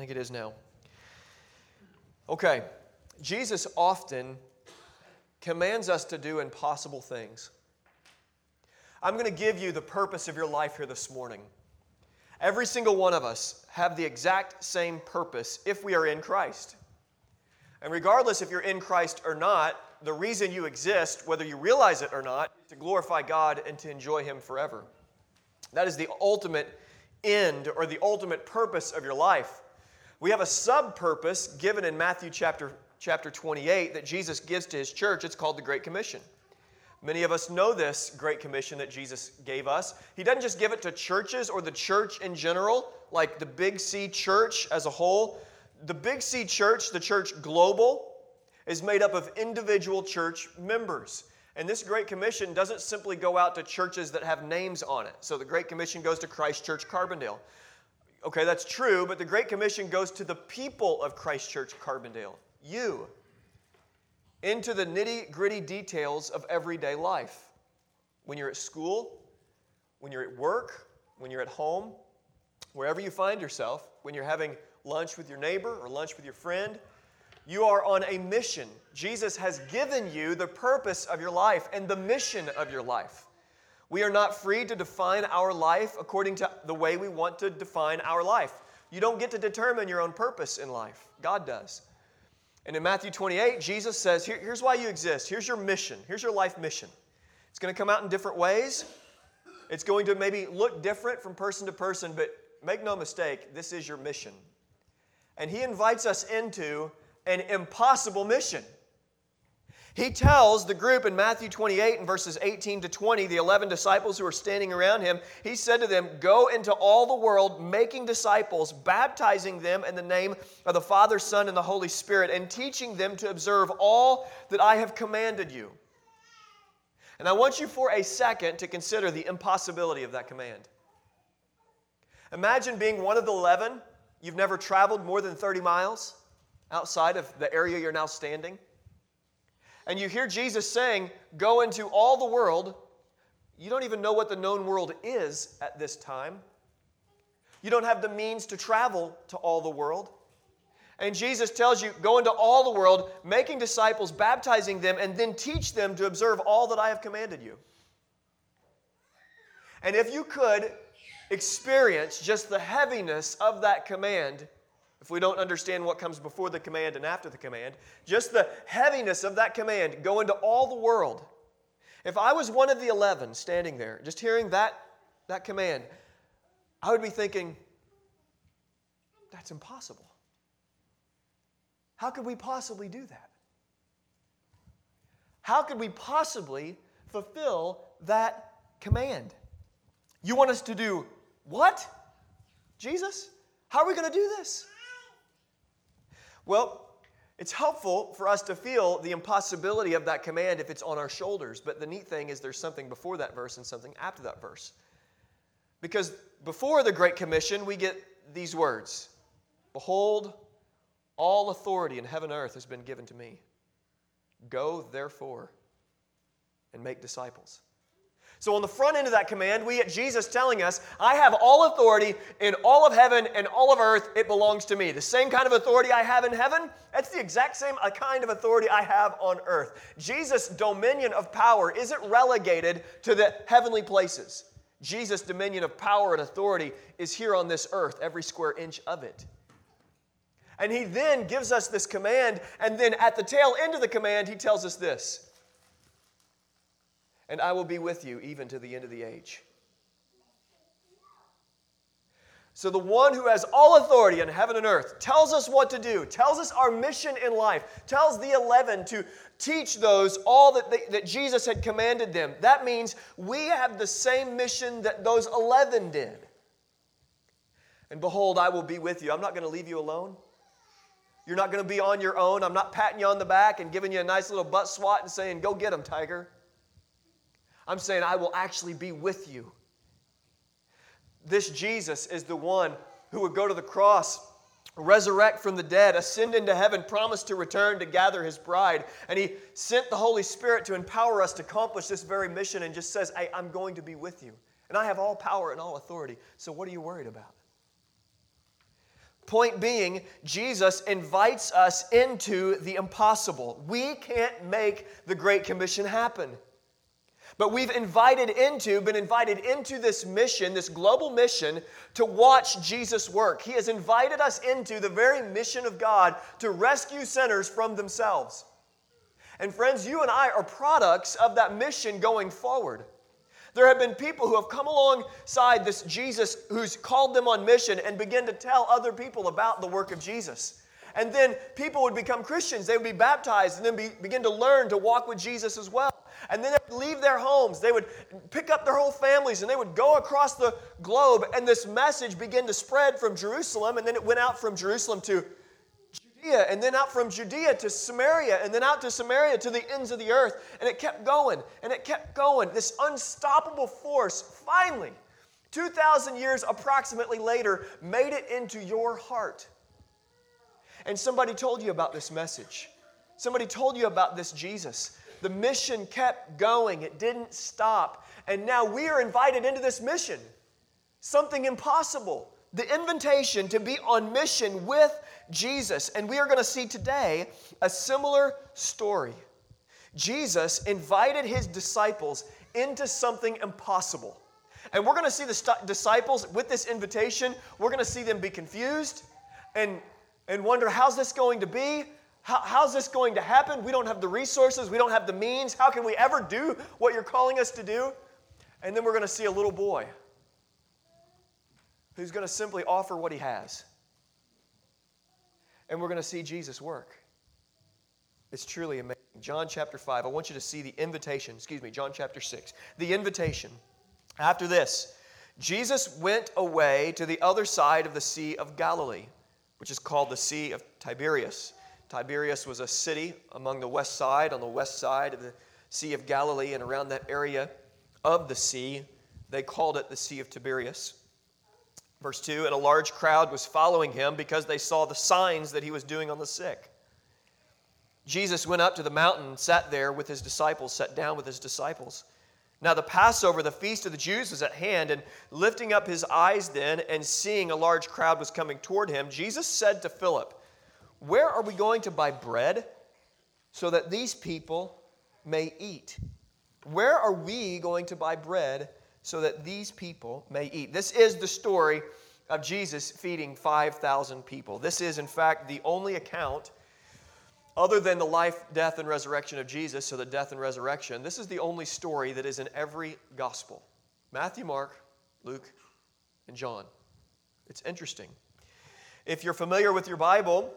think it is now. Okay, Jesus often commands us to do impossible things. I'm going to give you the purpose of your life here this morning. Every single one of us have the exact same purpose if we are in Christ. And regardless if you're in Christ or not, the reason you exist, whether you realize it or not, is to glorify God and to enjoy Him forever. That is the ultimate end or the ultimate purpose of your life. We have a sub purpose given in Matthew chapter, chapter 28 that Jesus gives to His church. It's called the Great Commission. Many of us know this Great Commission that Jesus gave us. He doesn't just give it to churches or the church in general, like the Big C church as a whole. The Big C church, the church global, is made up of individual church members. And this Great Commission doesn't simply go out to churches that have names on it. So the Great Commission goes to Christ Church Carbondale. Okay, that's true, but the Great Commission goes to the people of Christ Church Carbondale. You into the nitty gritty details of everyday life. When you're at school, when you're at work, when you're at home, wherever you find yourself, when you're having lunch with your neighbor or lunch with your friend, you are on a mission. Jesus has given you the purpose of your life and the mission of your life. We are not free to define our life according to the way we want to define our life. You don't get to determine your own purpose in life, God does. And in Matthew 28, Jesus says, Here, Here's why you exist. Here's your mission. Here's your life mission. It's going to come out in different ways. It's going to maybe look different from person to person, but make no mistake, this is your mission. And He invites us into an impossible mission. He tells the group in Matthew 28 and verses 18 to 20, the 11 disciples who are standing around him, he said to them, Go into all the world, making disciples, baptizing them in the name of the Father, Son, and the Holy Spirit, and teaching them to observe all that I have commanded you. And I want you for a second to consider the impossibility of that command. Imagine being one of the 11. You've never traveled more than 30 miles outside of the area you're now standing and you hear Jesus saying, Go into all the world, you don't even know what the known world is at this time. You don't have the means to travel to all the world. And Jesus tells you, Go into all the world, making disciples, baptizing them, and then teach them to observe all that I have commanded you. And if you could experience just the heaviness of that command, if we don't understand what comes before the command and after the command, just the heaviness of that command, go into all the world. If I was one of the 11 standing there, just hearing that, that command, I would be thinking, that's impossible. How could we possibly do that? How could we possibly fulfill that command? You want us to do what? Jesus? How are we going to do this? Well, it's helpful for us to feel the impossibility of that command if it's on our shoulders. But the neat thing is there's something before that verse and something after that verse. Because before the Great Commission, we get these words Behold, all authority in heaven and earth has been given to me. Go, therefore, and make disciples. So, on the front end of that command, we get Jesus telling us, I have all authority in all of heaven and all of earth. It belongs to me. The same kind of authority I have in heaven, that's the exact same uh, kind of authority I have on earth. Jesus' dominion of power isn't relegated to the heavenly places. Jesus' dominion of power and authority is here on this earth, every square inch of it. And he then gives us this command, and then at the tail end of the command, he tells us this and I will be with you even to the end of the age. So, the one who has all authority in heaven and earth tells us what to do, tells us our mission in life, tells the 11 to teach those all that, they, that Jesus had commanded them. That means we have the same mission that those 11 did. And behold, I will be with you. I'm not going to leave you alone. You're not going to be on your own. I'm not patting you on the back and giving you a nice little butt swat and saying, Go get him, tiger. I'm saying, I will actually be with you. This Jesus is the one who would go to the cross, resurrect from the dead, ascend into heaven, promise to return to gather his bride. And he sent the Holy Spirit to empower us to accomplish this very mission and just says, Hey, I'm going to be with you. And I have all power and all authority. So what are you worried about? Point being, Jesus invites us into the impossible. We can't make the Great Commission happen. But we've invited into, been invited into this mission, this global mission, to watch Jesus work. He has invited us into the very mission of God to rescue sinners from themselves. And friends, you and I are products of that mission going forward. There have been people who have come alongside this Jesus who's called them on mission and begin to tell other people about the work of Jesus. And then people would become Christians. They would be baptized and then be, begin to learn to walk with Jesus as well. And then they would leave their homes. They would pick up their whole families and they would go across the globe. And this message began to spread from Jerusalem. And then it went out from Jerusalem to Judea, and then out from Judea to Samaria, and then out to Samaria to the ends of the earth. And it kept going, and it kept going. This unstoppable force finally, 2,000 years approximately later, made it into your heart. And somebody told you about this message. Somebody told you about this Jesus. The mission kept going, it didn't stop. And now we are invited into this mission. Something impossible. The invitation to be on mission with Jesus. And we are going to see today a similar story. Jesus invited his disciples into something impossible. And we're going to see the st- disciples with this invitation, we're going to see them be confused and, and wonder how's this going to be? How, how's this going to happen? We don't have the resources, we don't have the means. How can we ever do what you're calling us to do? And then we're going to see a little boy who's going to simply offer what he has and we're going to see Jesus work. It's truly amazing. John chapter 5, I want you to see the invitation. Excuse me, John chapter 6. The invitation. After this, Jesus went away to the other side of the Sea of Galilee, which is called the Sea of Tiberias. Tiberias was a city among the west side, on the west side of the Sea of Galilee, and around that area of the sea, they called it the Sea of Tiberias. Verse 2 And a large crowd was following him because they saw the signs that he was doing on the sick. Jesus went up to the mountain sat there with his disciples, sat down with his disciples. Now, the Passover, the feast of the Jews, was at hand, and lifting up his eyes then and seeing a large crowd was coming toward him, Jesus said to Philip, Where are we going to buy bread so that these people may eat? Where are we going to buy bread so that these people may eat. This is the story of Jesus feeding 5,000 people. This is, in fact, the only account, other than the life, death, and resurrection of Jesus, so the death and resurrection, this is the only story that is in every gospel Matthew, Mark, Luke, and John. It's interesting. If you're familiar with your Bible,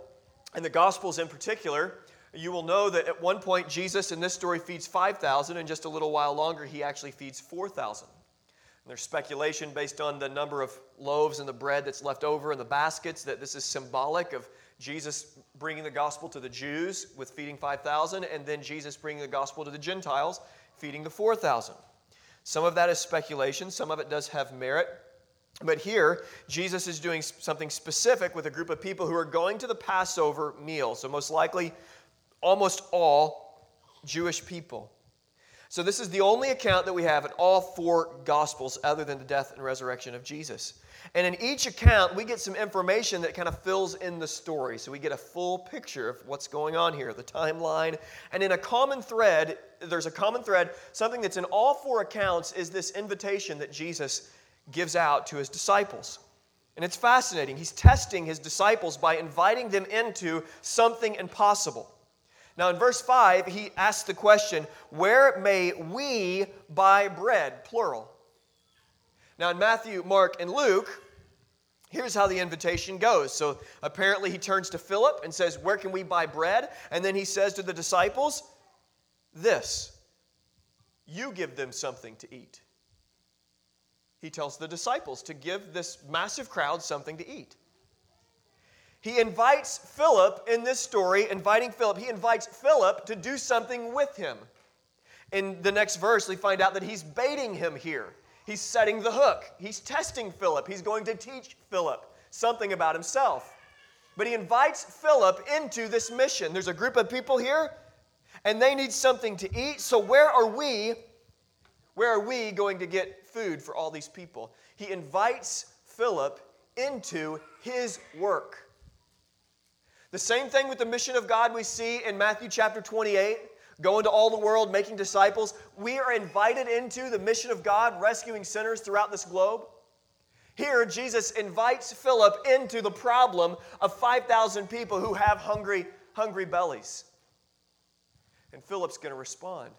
and the Gospels in particular, you will know that at one point Jesus in this story feeds 5,000, and just a little while longer, he actually feeds 4,000. And there's speculation based on the number of loaves and the bread that's left over in the baskets that this is symbolic of Jesus bringing the gospel to the Jews with feeding 5,000, and then Jesus bringing the gospel to the Gentiles, feeding the 4,000. Some of that is speculation, some of it does have merit. But here, Jesus is doing something specific with a group of people who are going to the Passover meal. So, most likely, almost all Jewish people. So, this is the only account that we have in all four Gospels other than the death and resurrection of Jesus. And in each account, we get some information that kind of fills in the story. So, we get a full picture of what's going on here, the timeline. And in a common thread, there's a common thread. Something that's in all four accounts is this invitation that Jesus gives out to his disciples. And it's fascinating. He's testing his disciples by inviting them into something impossible. Now, in verse 5, he asks the question, Where may we buy bread? Plural. Now, in Matthew, Mark, and Luke, here's how the invitation goes. So apparently, he turns to Philip and says, Where can we buy bread? And then he says to the disciples, This, you give them something to eat. He tells the disciples to give this massive crowd something to eat. He invites Philip in this story, inviting Philip, he invites Philip to do something with him. In the next verse, we find out that he's baiting him here. He's setting the hook. He's testing Philip. He's going to teach Philip something about himself. But he invites Philip into this mission. There's a group of people here, and they need something to eat. So where are we? Where are we going to get food for all these people? He invites Philip into his work. The same thing with the mission of God we see in Matthew chapter 28, going to all the world, making disciples. We are invited into the mission of God, rescuing sinners throughout this globe. Here, Jesus invites Philip into the problem of 5,000 people who have hungry, hungry bellies. And Philip's going to respond.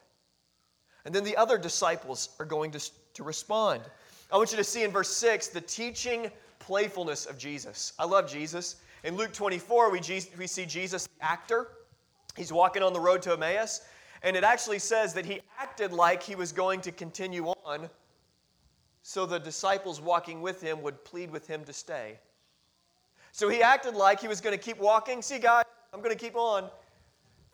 And then the other disciples are going to, to respond. I want you to see in verse 6 the teaching playfulness of Jesus. I love Jesus. In Luke 24, we, we see Jesus, the actor. He's walking on the road to Emmaus, and it actually says that he acted like he was going to continue on so the disciples walking with him would plead with him to stay. So he acted like he was going to keep walking. See, God, I'm going to keep on.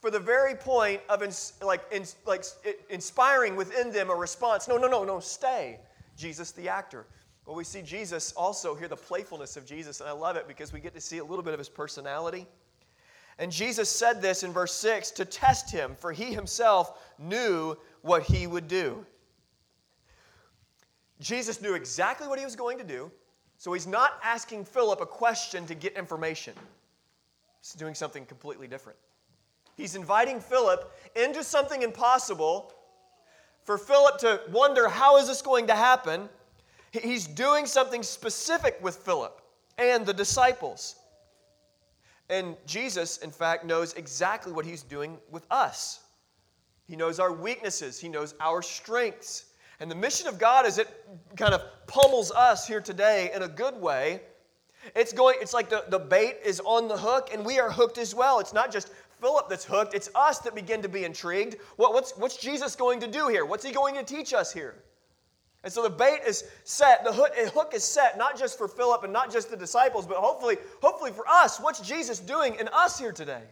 For the very point of ins- like, ins- like inspiring within them a response. No, no, no, no, stay. Jesus, the actor. Well, we see Jesus also here, the playfulness of Jesus, and I love it because we get to see a little bit of his personality. And Jesus said this in verse 6 to test him, for he himself knew what he would do. Jesus knew exactly what he was going to do, so he's not asking Philip a question to get information. He's doing something completely different. He's inviting Philip into something impossible for Philip to wonder how is this going to happen? He's doing something specific with Philip and the disciples. And Jesus, in fact, knows exactly what he's doing with us. He knows our weaknesses, he knows our strengths. And the mission of God is it kind of pummels us here today in a good way. It's going, it's like the, the bait is on the hook, and we are hooked as well. It's not just Philip that's hooked, it's us that begin to be intrigued. What, what's, what's Jesus going to do here? What's he going to teach us here? And so the bait is set, the hook, hook is set, not just for Philip and not just the disciples, but hopefully, hopefully for us. What's Jesus doing in us here today?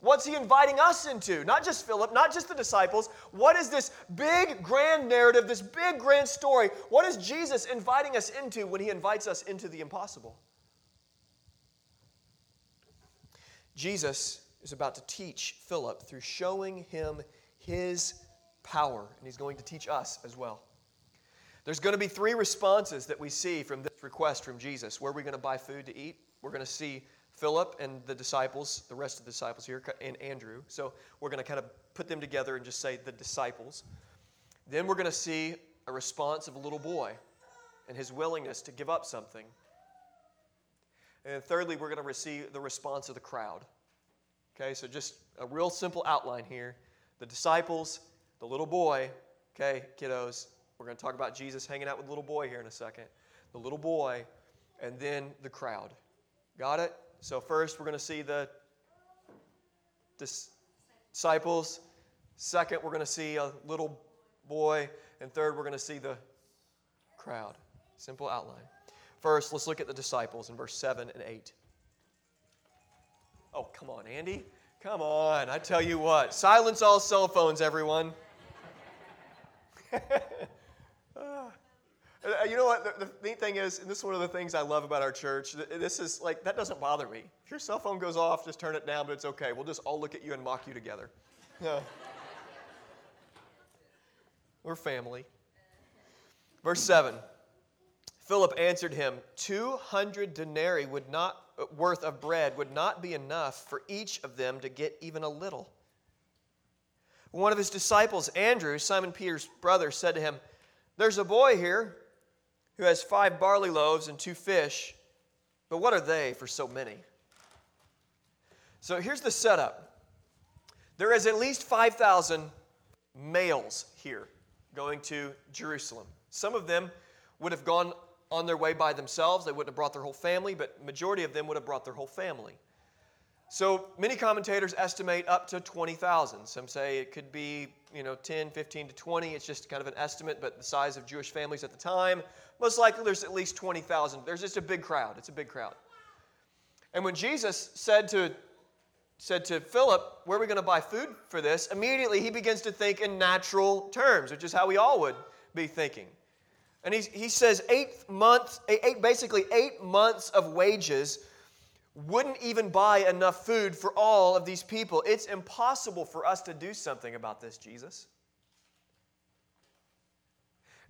What's he inviting us into? Not just Philip, not just the disciples. What is this big, grand narrative, this big, grand story? What is Jesus inviting us into when he invites us into the impossible? Jesus is about to teach Philip through showing him his power, and he's going to teach us as well. There's going to be three responses that we see from this request from Jesus. Where are we going to buy food to eat? We're going to see Philip and the disciples, the rest of the disciples here, and Andrew. So we're going to kind of put them together and just say the disciples. Then we're going to see a response of a little boy and his willingness to give up something. And thirdly, we're going to receive the response of the crowd. Okay, so just a real simple outline here. The disciples, the little boy, okay, kiddos. We're going to talk about Jesus hanging out with the little boy here in a second. The little boy, and then the crowd. Got it? So, first, we're going to see the disciples. Second, we're going to see a little boy. And third, we're going to see the crowd. Simple outline. First, let's look at the disciples in verse 7 and 8. Oh, come on, Andy. Come on. I tell you what. Silence all cell phones, everyone. Uh, you know what? The, neat thing is, and this is one of the things I love about our church. This is like, that doesn't bother me. If your cell phone goes off, just turn it down, but it's okay. We'll just all look at you and mock you together. We're family. Verse 7 Philip answered him, 200 denarii would not, worth of bread would not be enough for each of them to get even a little. One of his disciples, Andrew, Simon Peter's brother, said to him, There's a boy here who has five barley loaves and two fish, but what are they for so many? So here's the setup there is at least 5,000 males here going to Jerusalem. Some of them would have gone on their way by themselves, they wouldn't have brought their whole family, but majority of them would have brought their whole family. So many commentators estimate up to 20,000. Some say it could be, you know, 10, 15 to 20. It's just kind of an estimate, but the size of Jewish families at the time, most likely there's at least 20,000. There's just a big crowd. It's a big crowd. And when Jesus said to said to Philip, Where are we going to buy food for this? Immediately he begins to think in natural terms, which is how we all would be thinking. And he, he says, eight months, eight, basically eight months of wages wouldn't even buy enough food for all of these people. It's impossible for us to do something about this, Jesus.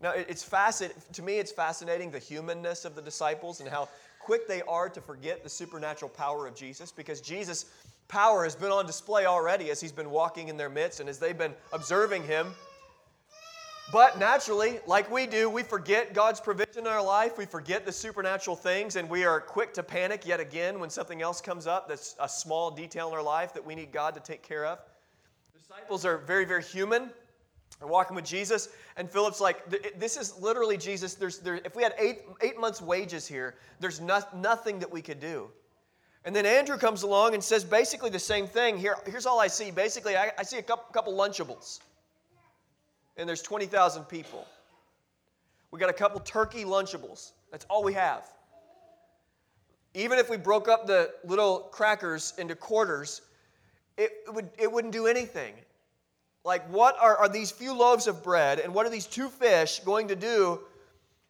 Now, it's fascinating, to me, it's fascinating the humanness of the disciples and how quick they are to forget the supernatural power of Jesus because Jesus' power has been on display already as he's been walking in their midst and as they've been observing him. But naturally, like we do, we forget God's provision in our life. We forget the supernatural things, and we are quick to panic yet again when something else comes up that's a small detail in our life that we need God to take care of. The disciples are very, very human. They're walking with Jesus, and Philip's like, "This is literally Jesus. There's, there, if we had eight, eight months' wages here, there's not, nothing that we could do." And then Andrew comes along and says basically the same thing. Here, here's all I see. Basically, I, I see a couple, couple Lunchables and there's 20,000 people. We got a couple turkey Lunchables. That's all we have. Even if we broke up the little crackers into quarters, it, would, it wouldn't do anything. Like, what are, are these few loaves of bread and what are these two fish going to do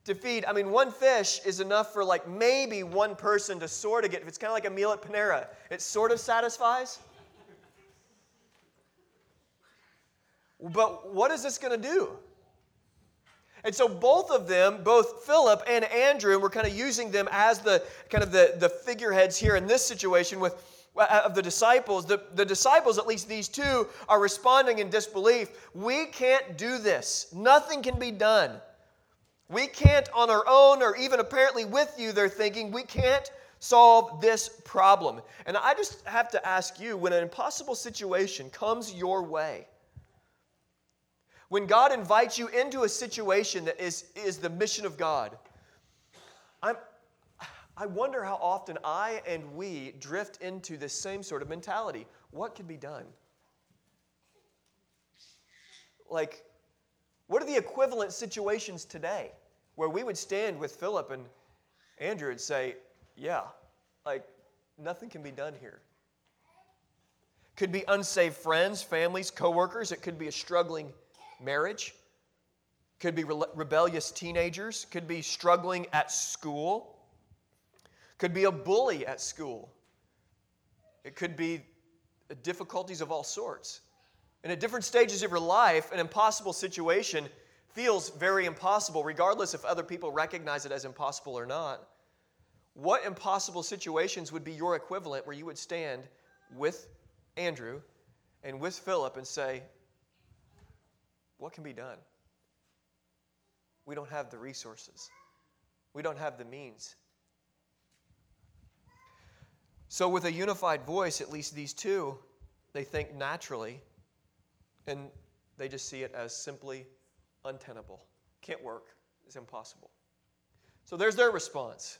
to feed? I mean, one fish is enough for like maybe one person to sort of get, it's kind of like a meal at Panera, it sort of satisfies. But what is this going to do? And so both of them, both Philip and Andrew, and we're kind of using them as the kind of the, the figureheads here in this situation with uh, of the disciples. The, the disciples, at least these two, are responding in disbelief. We can't do this. Nothing can be done. We can't on our own, or even apparently with you, they're thinking, we can't solve this problem. And I just have to ask you when an impossible situation comes your way, when God invites you into a situation that is, is the mission of God, I'm, I wonder how often I and we drift into this same sort of mentality. What can be done? Like, what are the equivalent situations today where we would stand with Philip and Andrew and say, Yeah, like, nothing can be done here? Could be unsaved friends, families, coworkers. It could be a struggling marriage, could be re- rebellious teenagers, could be struggling at school, could be a bully at school, it could be difficulties of all sorts. And at different stages of your life, an impossible situation feels very impossible, regardless if other people recognize it as impossible or not. What impossible situations would be your equivalent where you would stand with Andrew and with Philip and say, what can be done? We don't have the resources, we don't have the means. So, with a unified voice, at least these two, they think naturally, and they just see it as simply untenable. Can't work, it's impossible. So, there's their response.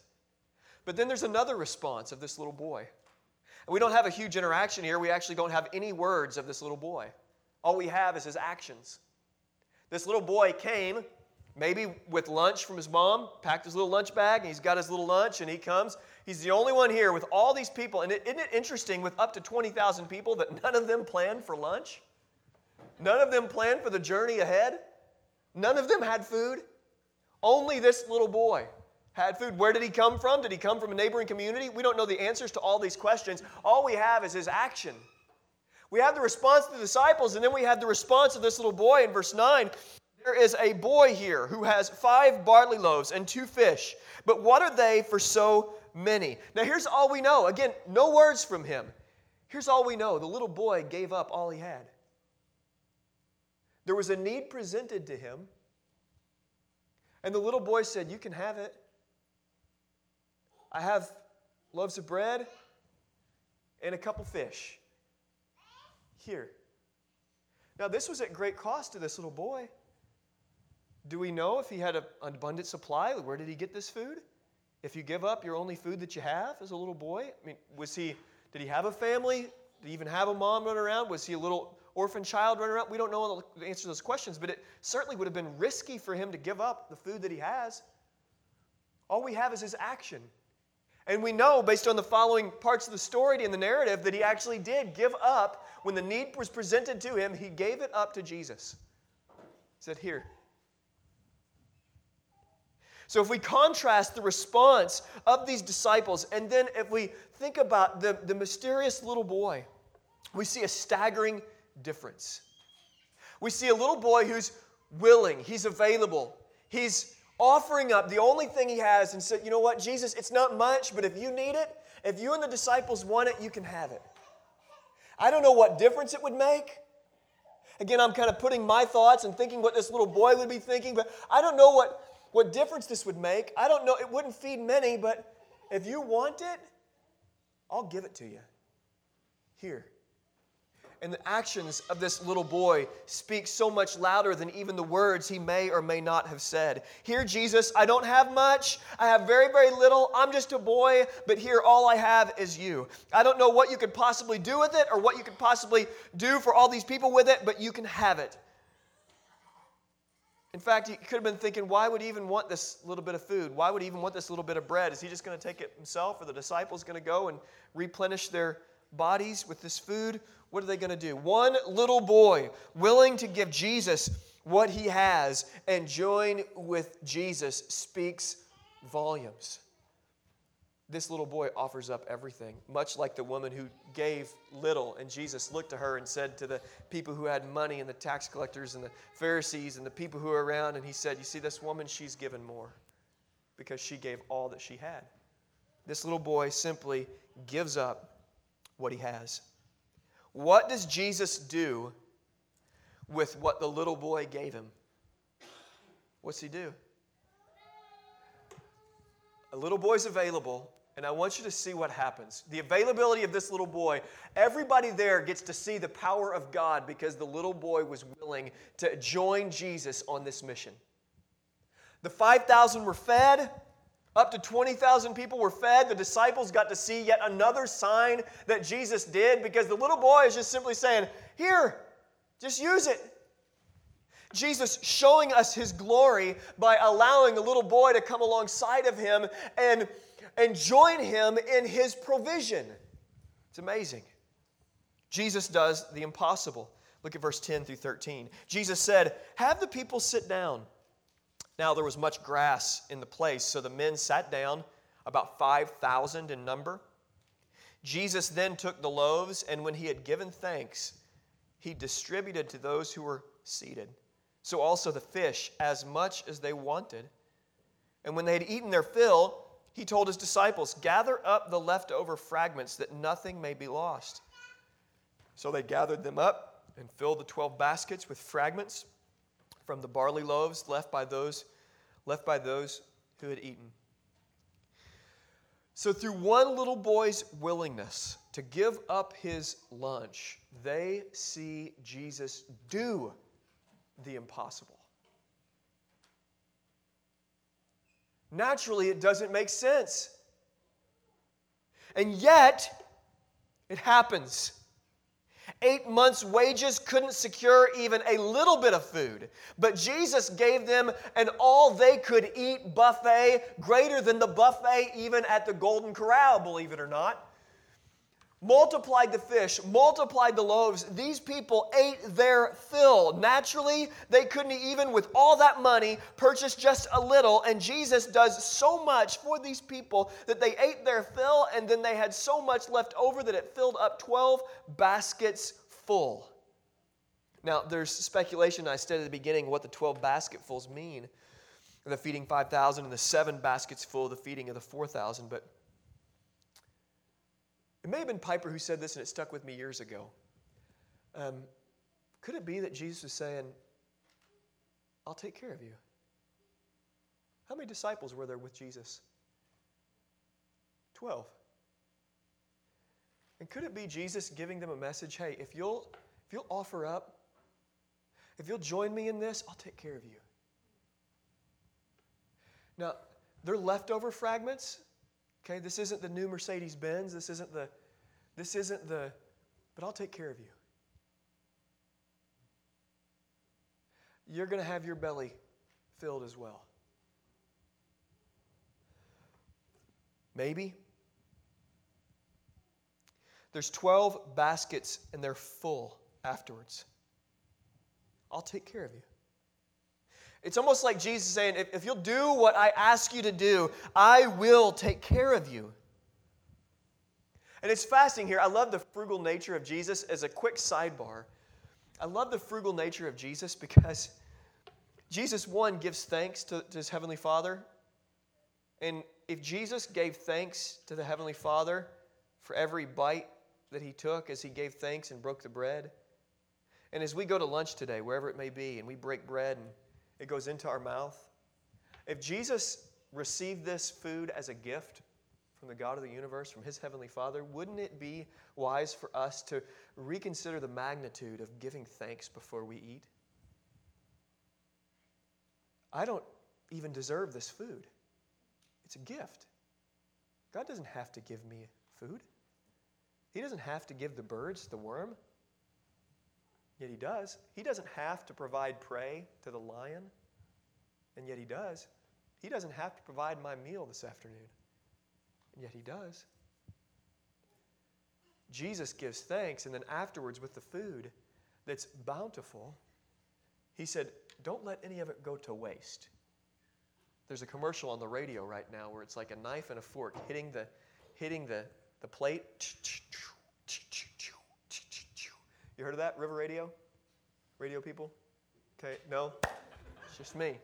But then there's another response of this little boy. And we don't have a huge interaction here. We actually don't have any words of this little boy. All we have is his actions. This little boy came, maybe with lunch from his mom, packed his little lunch bag, and he's got his little lunch, and he comes. He's the only one here with all these people. And isn't it interesting with up to 20,000 people that none of them planned for lunch? None of them planned for the journey ahead? None of them had food? Only this little boy had food. Where did he come from? Did he come from a neighboring community? We don't know the answers to all these questions. All we have is his action. We have the response of the disciples, and then we have the response of this little boy in verse 9. There is a boy here who has five barley loaves and two fish. But what are they for so many? Now, here's all we know. Again, no words from him. Here's all we know the little boy gave up all he had. There was a need presented to him, and the little boy said, You can have it. I have loaves of bread and a couple fish. Here. Now, this was at great cost to this little boy. Do we know if he had an abundant supply? Where did he get this food? If you give up your only food that you have as a little boy, I mean, was he, did he have a family? Did he even have a mom running around? Was he a little orphan child running around? We don't know the answer to those questions, but it certainly would have been risky for him to give up the food that he has. All we have is his action. And we know, based on the following parts of the story and the narrative, that he actually did give up. When the need was presented to him, he gave it up to Jesus. He said, Here. So, if we contrast the response of these disciples, and then if we think about the, the mysterious little boy, we see a staggering difference. We see a little boy who's willing, he's available, He's offering up the only thing he has and said, You know what, Jesus, it's not much, but if you need it, if you and the disciples want it, you can have it. I don't know what difference it would make. Again, I'm kind of putting my thoughts and thinking what this little boy would be thinking, but I don't know what, what difference this would make. I don't know. It wouldn't feed many, but if you want it, I'll give it to you. Here. And the actions of this little boy speak so much louder than even the words he may or may not have said. Here, Jesus, I don't have much. I have very, very little. I'm just a boy, but here, all I have is you. I don't know what you could possibly do with it or what you could possibly do for all these people with it, but you can have it. In fact, he could have been thinking, why would he even want this little bit of food? Why would he even want this little bit of bread? Is he just going to take it himself, or the disciples going to go and replenish their bodies with this food? What are they going to do? One little boy willing to give Jesus what he has and join with Jesus speaks volumes. This little boy offers up everything, much like the woman who gave little. And Jesus looked to her and said to the people who had money and the tax collectors and the Pharisees and the people who were around, and he said, You see, this woman, she's given more because she gave all that she had. This little boy simply gives up what he has. What does Jesus do with what the little boy gave him? What's he do? A little boy's available, and I want you to see what happens. The availability of this little boy, everybody there gets to see the power of God because the little boy was willing to join Jesus on this mission. The 5,000 were fed, up to 20,000 people were fed. The disciples got to see yet another sign that Jesus did because the little boy is just simply saying, Here, just use it. Jesus showing us his glory by allowing the little boy to come alongside of him and, and join him in his provision. It's amazing. Jesus does the impossible. Look at verse 10 through 13. Jesus said, Have the people sit down. Now there was much grass in the place, so the men sat down, about 5,000 in number. Jesus then took the loaves, and when he had given thanks, he distributed to those who were seated. So also the fish, as much as they wanted. And when they had eaten their fill, he told his disciples, Gather up the leftover fragments, that nothing may be lost. So they gathered them up and filled the twelve baskets with fragments from the barley loaves left by those left by those who had eaten. So through one little boy's willingness to give up his lunch, they see Jesus do the impossible. Naturally, it doesn't make sense. And yet, it happens. Eight months' wages couldn't secure even a little bit of food. But Jesus gave them an all they could eat buffet, greater than the buffet even at the Golden Corral, believe it or not multiplied the fish, multiplied the loaves. These people ate their fill. Naturally, they couldn't even, with all that money, purchase just a little. And Jesus does so much for these people that they ate their fill, and then they had so much left over that it filled up 12 baskets full. Now, there's speculation, I said at the beginning, what the 12 basketfuls mean. The feeding 5,000 and the seven baskets full, the feeding of the 4,000. But it may have been Piper who said this, and it stuck with me years ago. Um, could it be that Jesus was saying, I'll take care of you? How many disciples were there with Jesus? Twelve. And could it be Jesus giving them a message hey, if you'll, if you'll offer up, if you'll join me in this, I'll take care of you? Now, they're leftover fragments. Okay, this isn't the new Mercedes Benz. This isn't the, this isn't the, but I'll take care of you. You're going to have your belly filled as well. Maybe. There's 12 baskets and they're full afterwards. I'll take care of you. It's almost like Jesus saying, if, if you'll do what I ask you to do, I will take care of you. And it's fascinating here. I love the frugal nature of Jesus as a quick sidebar. I love the frugal nature of Jesus because Jesus, one, gives thanks to, to his Heavenly Father. And if Jesus gave thanks to the Heavenly Father for every bite that he took as he gave thanks and broke the bread, and as we go to lunch today, wherever it may be, and we break bread and it goes into our mouth, if Jesus received this food as a gift from the God of the universe, from his Heavenly Father, wouldn't it be wise for us to reconsider the magnitude of giving thanks before we eat? I don't even deserve this food. It's a gift. God doesn't have to give me food. He doesn't have to give the birds the worm. Yet he does. He doesn't have to provide prey to the lion. And yet he does. He doesn't have to provide my meal this afternoon. And yet he does. Jesus gives thanks, and then afterwards, with the food that's bountiful, he said, Don't let any of it go to waste. There's a commercial on the radio right now where it's like a knife and a fork hitting the, hitting the, the plate. You heard of that? River Radio? Radio people? Okay, no? It's just me.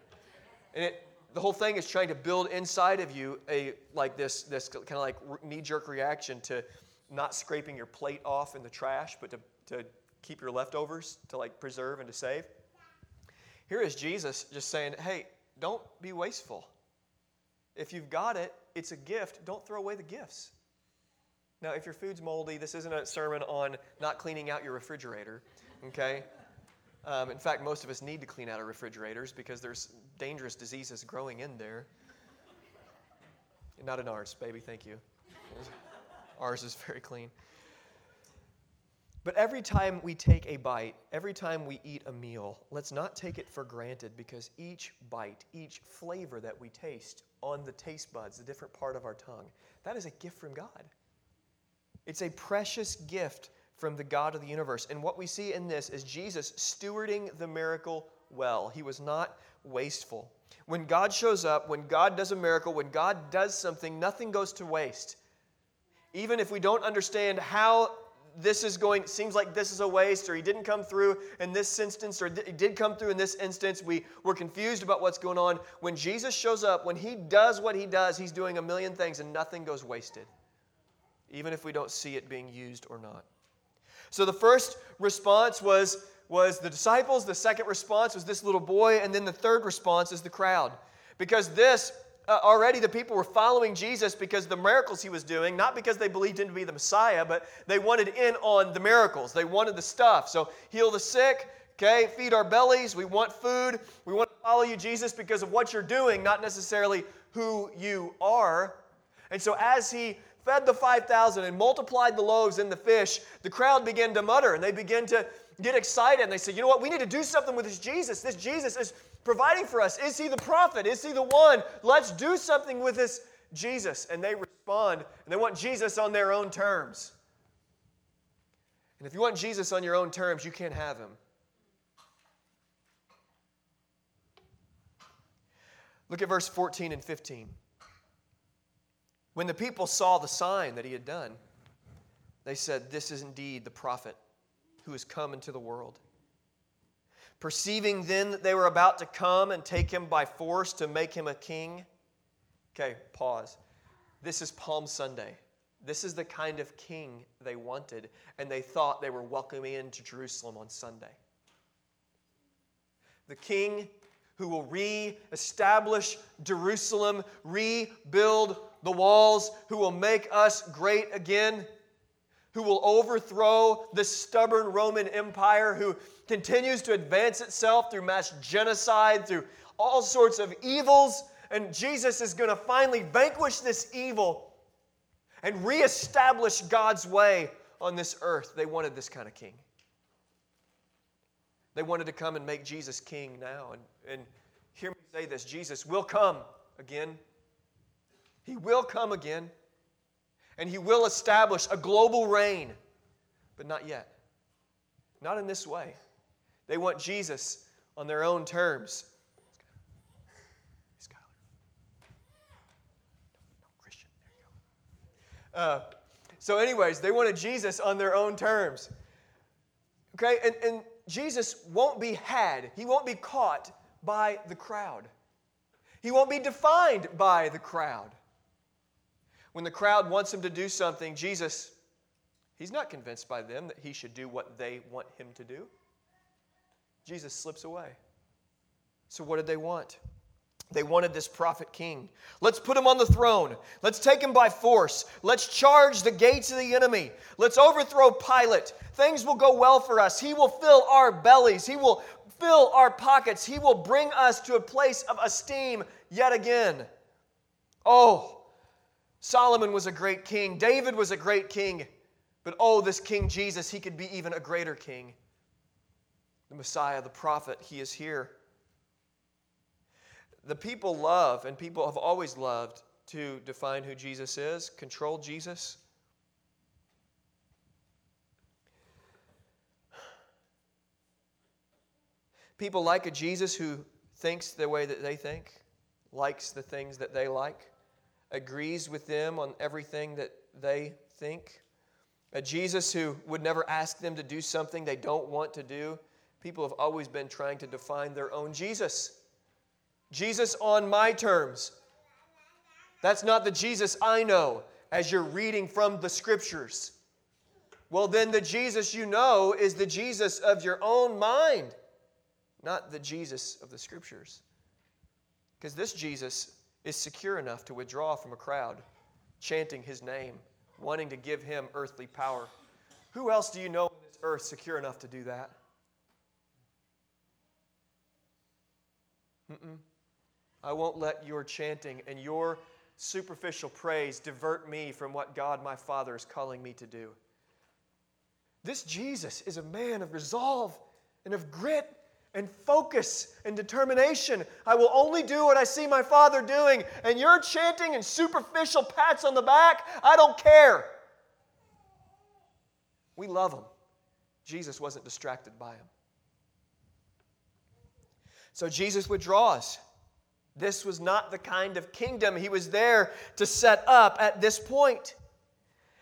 And it, the whole thing is trying to build inside of you a like this this kind of like knee-jerk reaction to not scraping your plate off in the trash, but to, to keep your leftovers to like preserve and to save. Here is Jesus just saying, hey, don't be wasteful. If you've got it, it's a gift. Don't throw away the gifts. Now, if your food's moldy, this isn't a sermon on not cleaning out your refrigerator, okay? Um, in fact, most of us need to clean out our refrigerators because there's dangerous diseases growing in there. Not in ours, baby, thank you. Ours is very clean. But every time we take a bite, every time we eat a meal, let's not take it for granted because each bite, each flavor that we taste on the taste buds, the different part of our tongue, that is a gift from God. It's a precious gift from the God of the universe. And what we see in this is Jesus stewarding the miracle well. He was not wasteful. When God shows up, when God does a miracle, when God does something, nothing goes to waste. Even if we don't understand how this is going, seems like this is a waste, or he didn't come through in this instance, or he did come through in this instance. We, we're confused about what's going on. When Jesus shows up, when he does what he does, he's doing a million things and nothing goes wasted, even if we don't see it being used or not. So the first response was, was the disciples, the second response was this little boy, and then the third response is the crowd. Because this uh, already the people were following Jesus because the miracles he was doing, not because they believed him to be the Messiah, but they wanted in on the miracles. They wanted the stuff. So heal the sick, okay, feed our bellies. We want food. We want to follow you, Jesus, because of what you're doing, not necessarily who you are. And so as he fed the 5,000 and multiplied the loaves and the fish, the crowd began to mutter and they began to get excited. And they said, you know what, we need to do something with this Jesus. This Jesus is providing for us? Is he the prophet? Is he the one? Let's do something with this Jesus. And they respond, and they want Jesus on their own terms. And if you want Jesus on your own terms, you can't have him. Look at verse 14 and 15. When the people saw the sign that he had done, they said, This is indeed the prophet who has come into the world. Perceiving then that they were about to come and take him by force to make him a king. Okay, pause. This is Palm Sunday. This is the kind of king they wanted, and they thought they were welcoming into Jerusalem on Sunday. The king who will re-establish Jerusalem, rebuild the walls, who will make us great again, who will overthrow the stubborn Roman Empire, who continues to advance itself through mass genocide, through all sorts of evils. And Jesus is going to finally vanquish this evil and reestablish God's way on this earth. They wanted this kind of king. They wanted to come and make Jesus king now. And, and hear me say this Jesus will come again. He will come again. And he will establish a global reign, but not yet. Not in this way. They want Jesus on their own terms. Uh, so, anyways, they wanted Jesus on their own terms. Okay, and, and Jesus won't be had, he won't be caught by the crowd. He won't be defined by the crowd. When the crowd wants him to do something, Jesus, he's not convinced by them that he should do what they want him to do. Jesus slips away. So, what did they want? They wanted this prophet king. Let's put him on the throne. Let's take him by force. Let's charge the gates of the enemy. Let's overthrow Pilate. Things will go well for us. He will fill our bellies. He will fill our pockets. He will bring us to a place of esteem yet again. Oh, Solomon was a great king. David was a great king. But oh, this King Jesus, he could be even a greater king. The Messiah, the prophet, he is here the people love, and people have always loved to define who Jesus is, control Jesus. People like a Jesus who thinks the way that they think, likes the things that they like, agrees with them on everything that they think. A Jesus who would never ask them to do something they don't want to do. People have always been trying to define their own Jesus. Jesus on my terms. That's not the Jesus I know as you're reading from the scriptures. Well, then the Jesus you know is the Jesus of your own mind, not the Jesus of the scriptures. Because this Jesus is secure enough to withdraw from a crowd, chanting his name, wanting to give him earthly power. Who else do you know on this earth secure enough to do that? Mm-mm. I won't let your chanting and your superficial praise divert me from what God my Father is calling me to do. This Jesus is a man of resolve and of grit and focus and determination. I will only do what I see my Father doing, and your chanting and superficial pats on the back, I don't care. We love him. Jesus wasn't distracted by him. So Jesus withdraws. This was not the kind of kingdom he was there to set up at this point.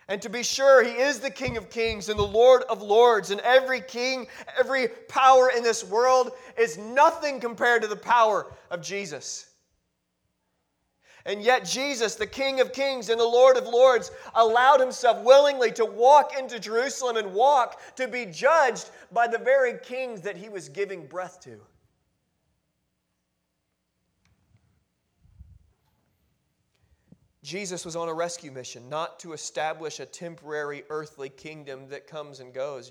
And to be sure, he is the King of kings and the Lord of lords. And every king, every power in this world is nothing compared to the power of Jesus. And yet, Jesus, the King of kings and the Lord of lords, allowed himself willingly to walk into Jerusalem and walk to be judged by the very kings that he was giving breath to. Jesus was on a rescue mission, not to establish a temporary earthly kingdom that comes and goes.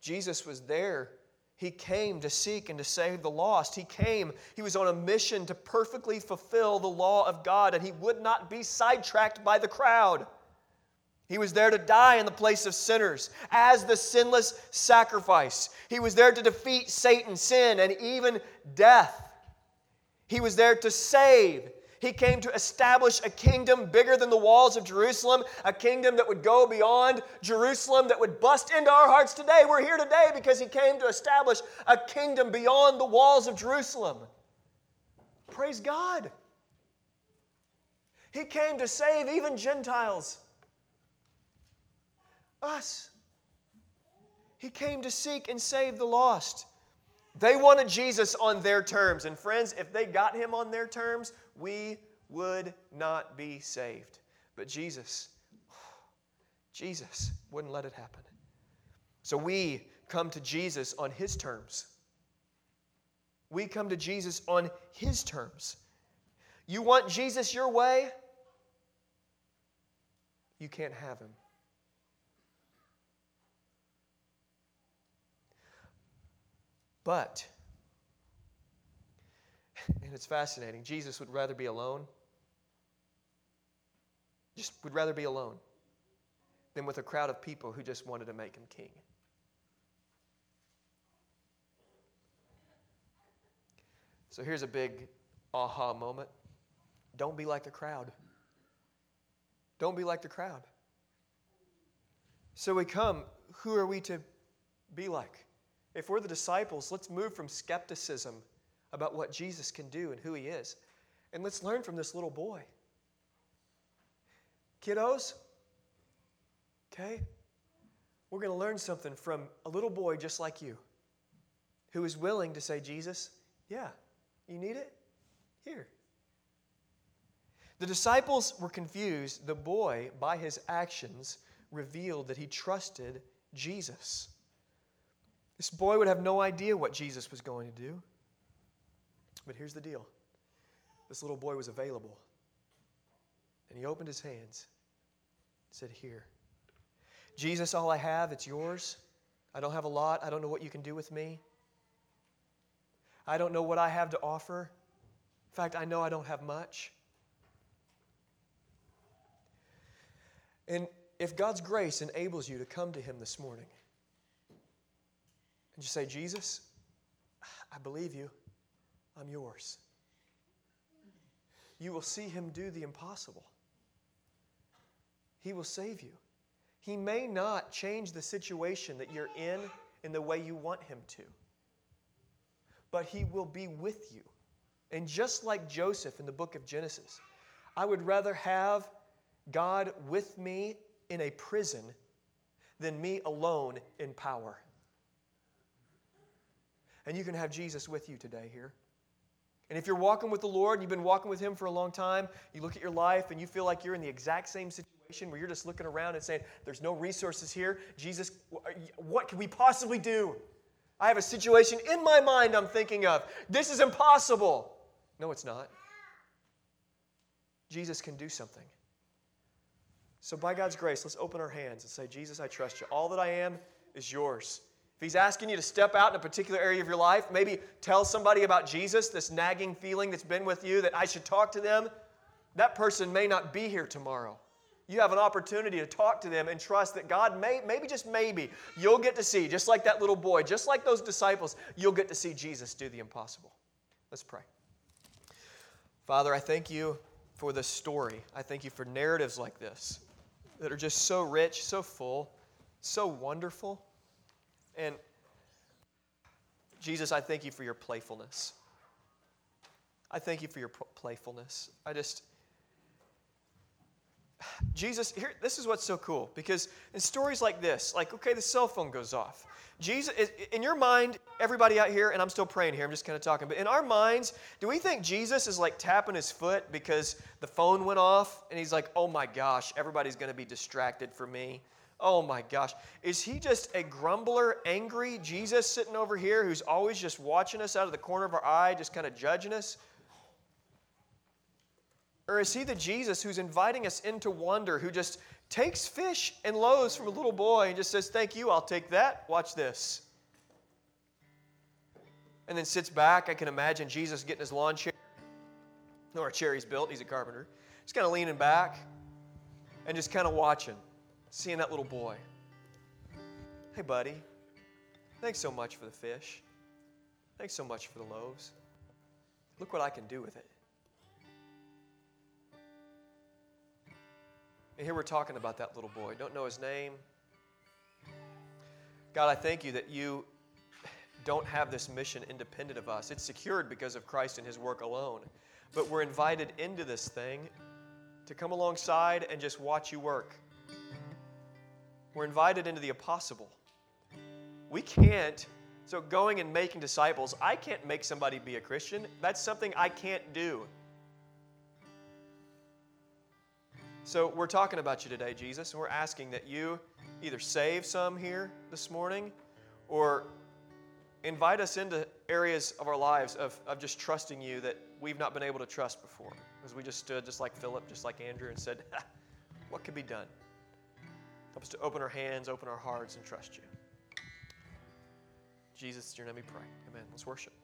Jesus was there. He came to seek and to save the lost. He came, he was on a mission to perfectly fulfill the law of God, and he would not be sidetracked by the crowd. He was there to die in the place of sinners as the sinless sacrifice. He was there to defeat Satan, sin, and even death. He was there to save he came to establish a kingdom bigger than the walls of Jerusalem, a kingdom that would go beyond Jerusalem, that would bust into our hearts today. We're here today because He came to establish a kingdom beyond the walls of Jerusalem. Praise God. He came to save even Gentiles, us. He came to seek and save the lost. They wanted Jesus on their terms. And friends, if they got him on their terms, we would not be saved. But Jesus, Jesus wouldn't let it happen. So we come to Jesus on his terms. We come to Jesus on his terms. You want Jesus your way? You can't have him. But, and it's fascinating, Jesus would rather be alone, just would rather be alone than with a crowd of people who just wanted to make him king. So here's a big aha moment. Don't be like the crowd. Don't be like the crowd. So we come, who are we to be like? If we're the disciples, let's move from skepticism about what Jesus can do and who he is. And let's learn from this little boy. Kiddos, okay? We're going to learn something from a little boy just like you who is willing to say, Jesus, yeah, You need it? Here. The disciples were confused. The boy, by his actions, revealed that he trusted Jesus. This boy would have no idea what Jesus was going to do. But here's the deal this little boy was available. And he opened his hands and said, Here. Jesus, all I have, it's yours. I don't have a lot. I don't know what you can do with me. I don't know what I have to offer. In fact, I know I don't have much. And if God's grace enables you to come to Him this morning and just say, Jesus, I believe you, I'm yours, you will see Him do the impossible. He will save you. He may not change the situation that you're in in the way you want Him to, but He will be with you. And just like Joseph in the book of Genesis, I would rather have God with me in a prison than me alone in power. And you can have Jesus with you today here. And if you're walking with the Lord, you've been walking with Him for a long time, you look at your life and you feel like you're in the exact same situation where you're just looking around and saying, There's no resources here. Jesus, what can we possibly do? I have a situation in my mind I'm thinking of. This is impossible. No, it's not. Jesus can do something. So, by God's grace, let's open our hands and say, Jesus, I trust you. All that I am is yours. If He's asking you to step out in a particular area of your life, maybe tell somebody about Jesus, this nagging feeling that's been with you that I should talk to them, that person may not be here tomorrow. You have an opportunity to talk to them and trust that God may, maybe just maybe, you'll get to see, just like that little boy, just like those disciples, you'll get to see Jesus do the impossible. Let's pray. Father, I thank you for this story. I thank you for narratives like this that are just so rich, so full, so wonderful. And Jesus, I thank you for your playfulness. I thank you for your playfulness. I just. Jesus, here, this is what's so cool because in stories like this, like, okay, the cell phone goes off. Jesus, in your mind, everybody out here, and I'm still praying here, I'm just kind of talking, but in our minds, do we think Jesus is like tapping his foot because the phone went off and he's like, oh my gosh, everybody's going to be distracted for me? Oh my gosh. Is he just a grumbler, angry Jesus sitting over here who's always just watching us out of the corner of our eye, just kind of judging us? Or is he the Jesus who's inviting us into wonder, who just takes fish and loaves from a little boy and just says, Thank you, I'll take that. Watch this. And then sits back. I can imagine Jesus getting his lawn chair, or a chair he's built, he's a carpenter. Just kind of leaning back and just kind of watching, seeing that little boy. Hey, buddy, thanks so much for the fish. Thanks so much for the loaves. Look what I can do with it. And here we're talking about that little boy. Don't know his name. God, I thank you that you don't have this mission independent of us. It's secured because of Christ and his work alone. But we're invited into this thing to come alongside and just watch you work. We're invited into the impossible. We can't, so going and making disciples, I can't make somebody be a Christian. That's something I can't do. So we're talking about you today, Jesus, and we're asking that you either save some here this morning or invite us into areas of our lives of, of just trusting you that we've not been able to trust before. Because we just stood just like Philip, just like Andrew, and said, What could be done? Us to open our hands, open our hearts, and trust you. Jesus, in your name we pray. Amen. Let's worship.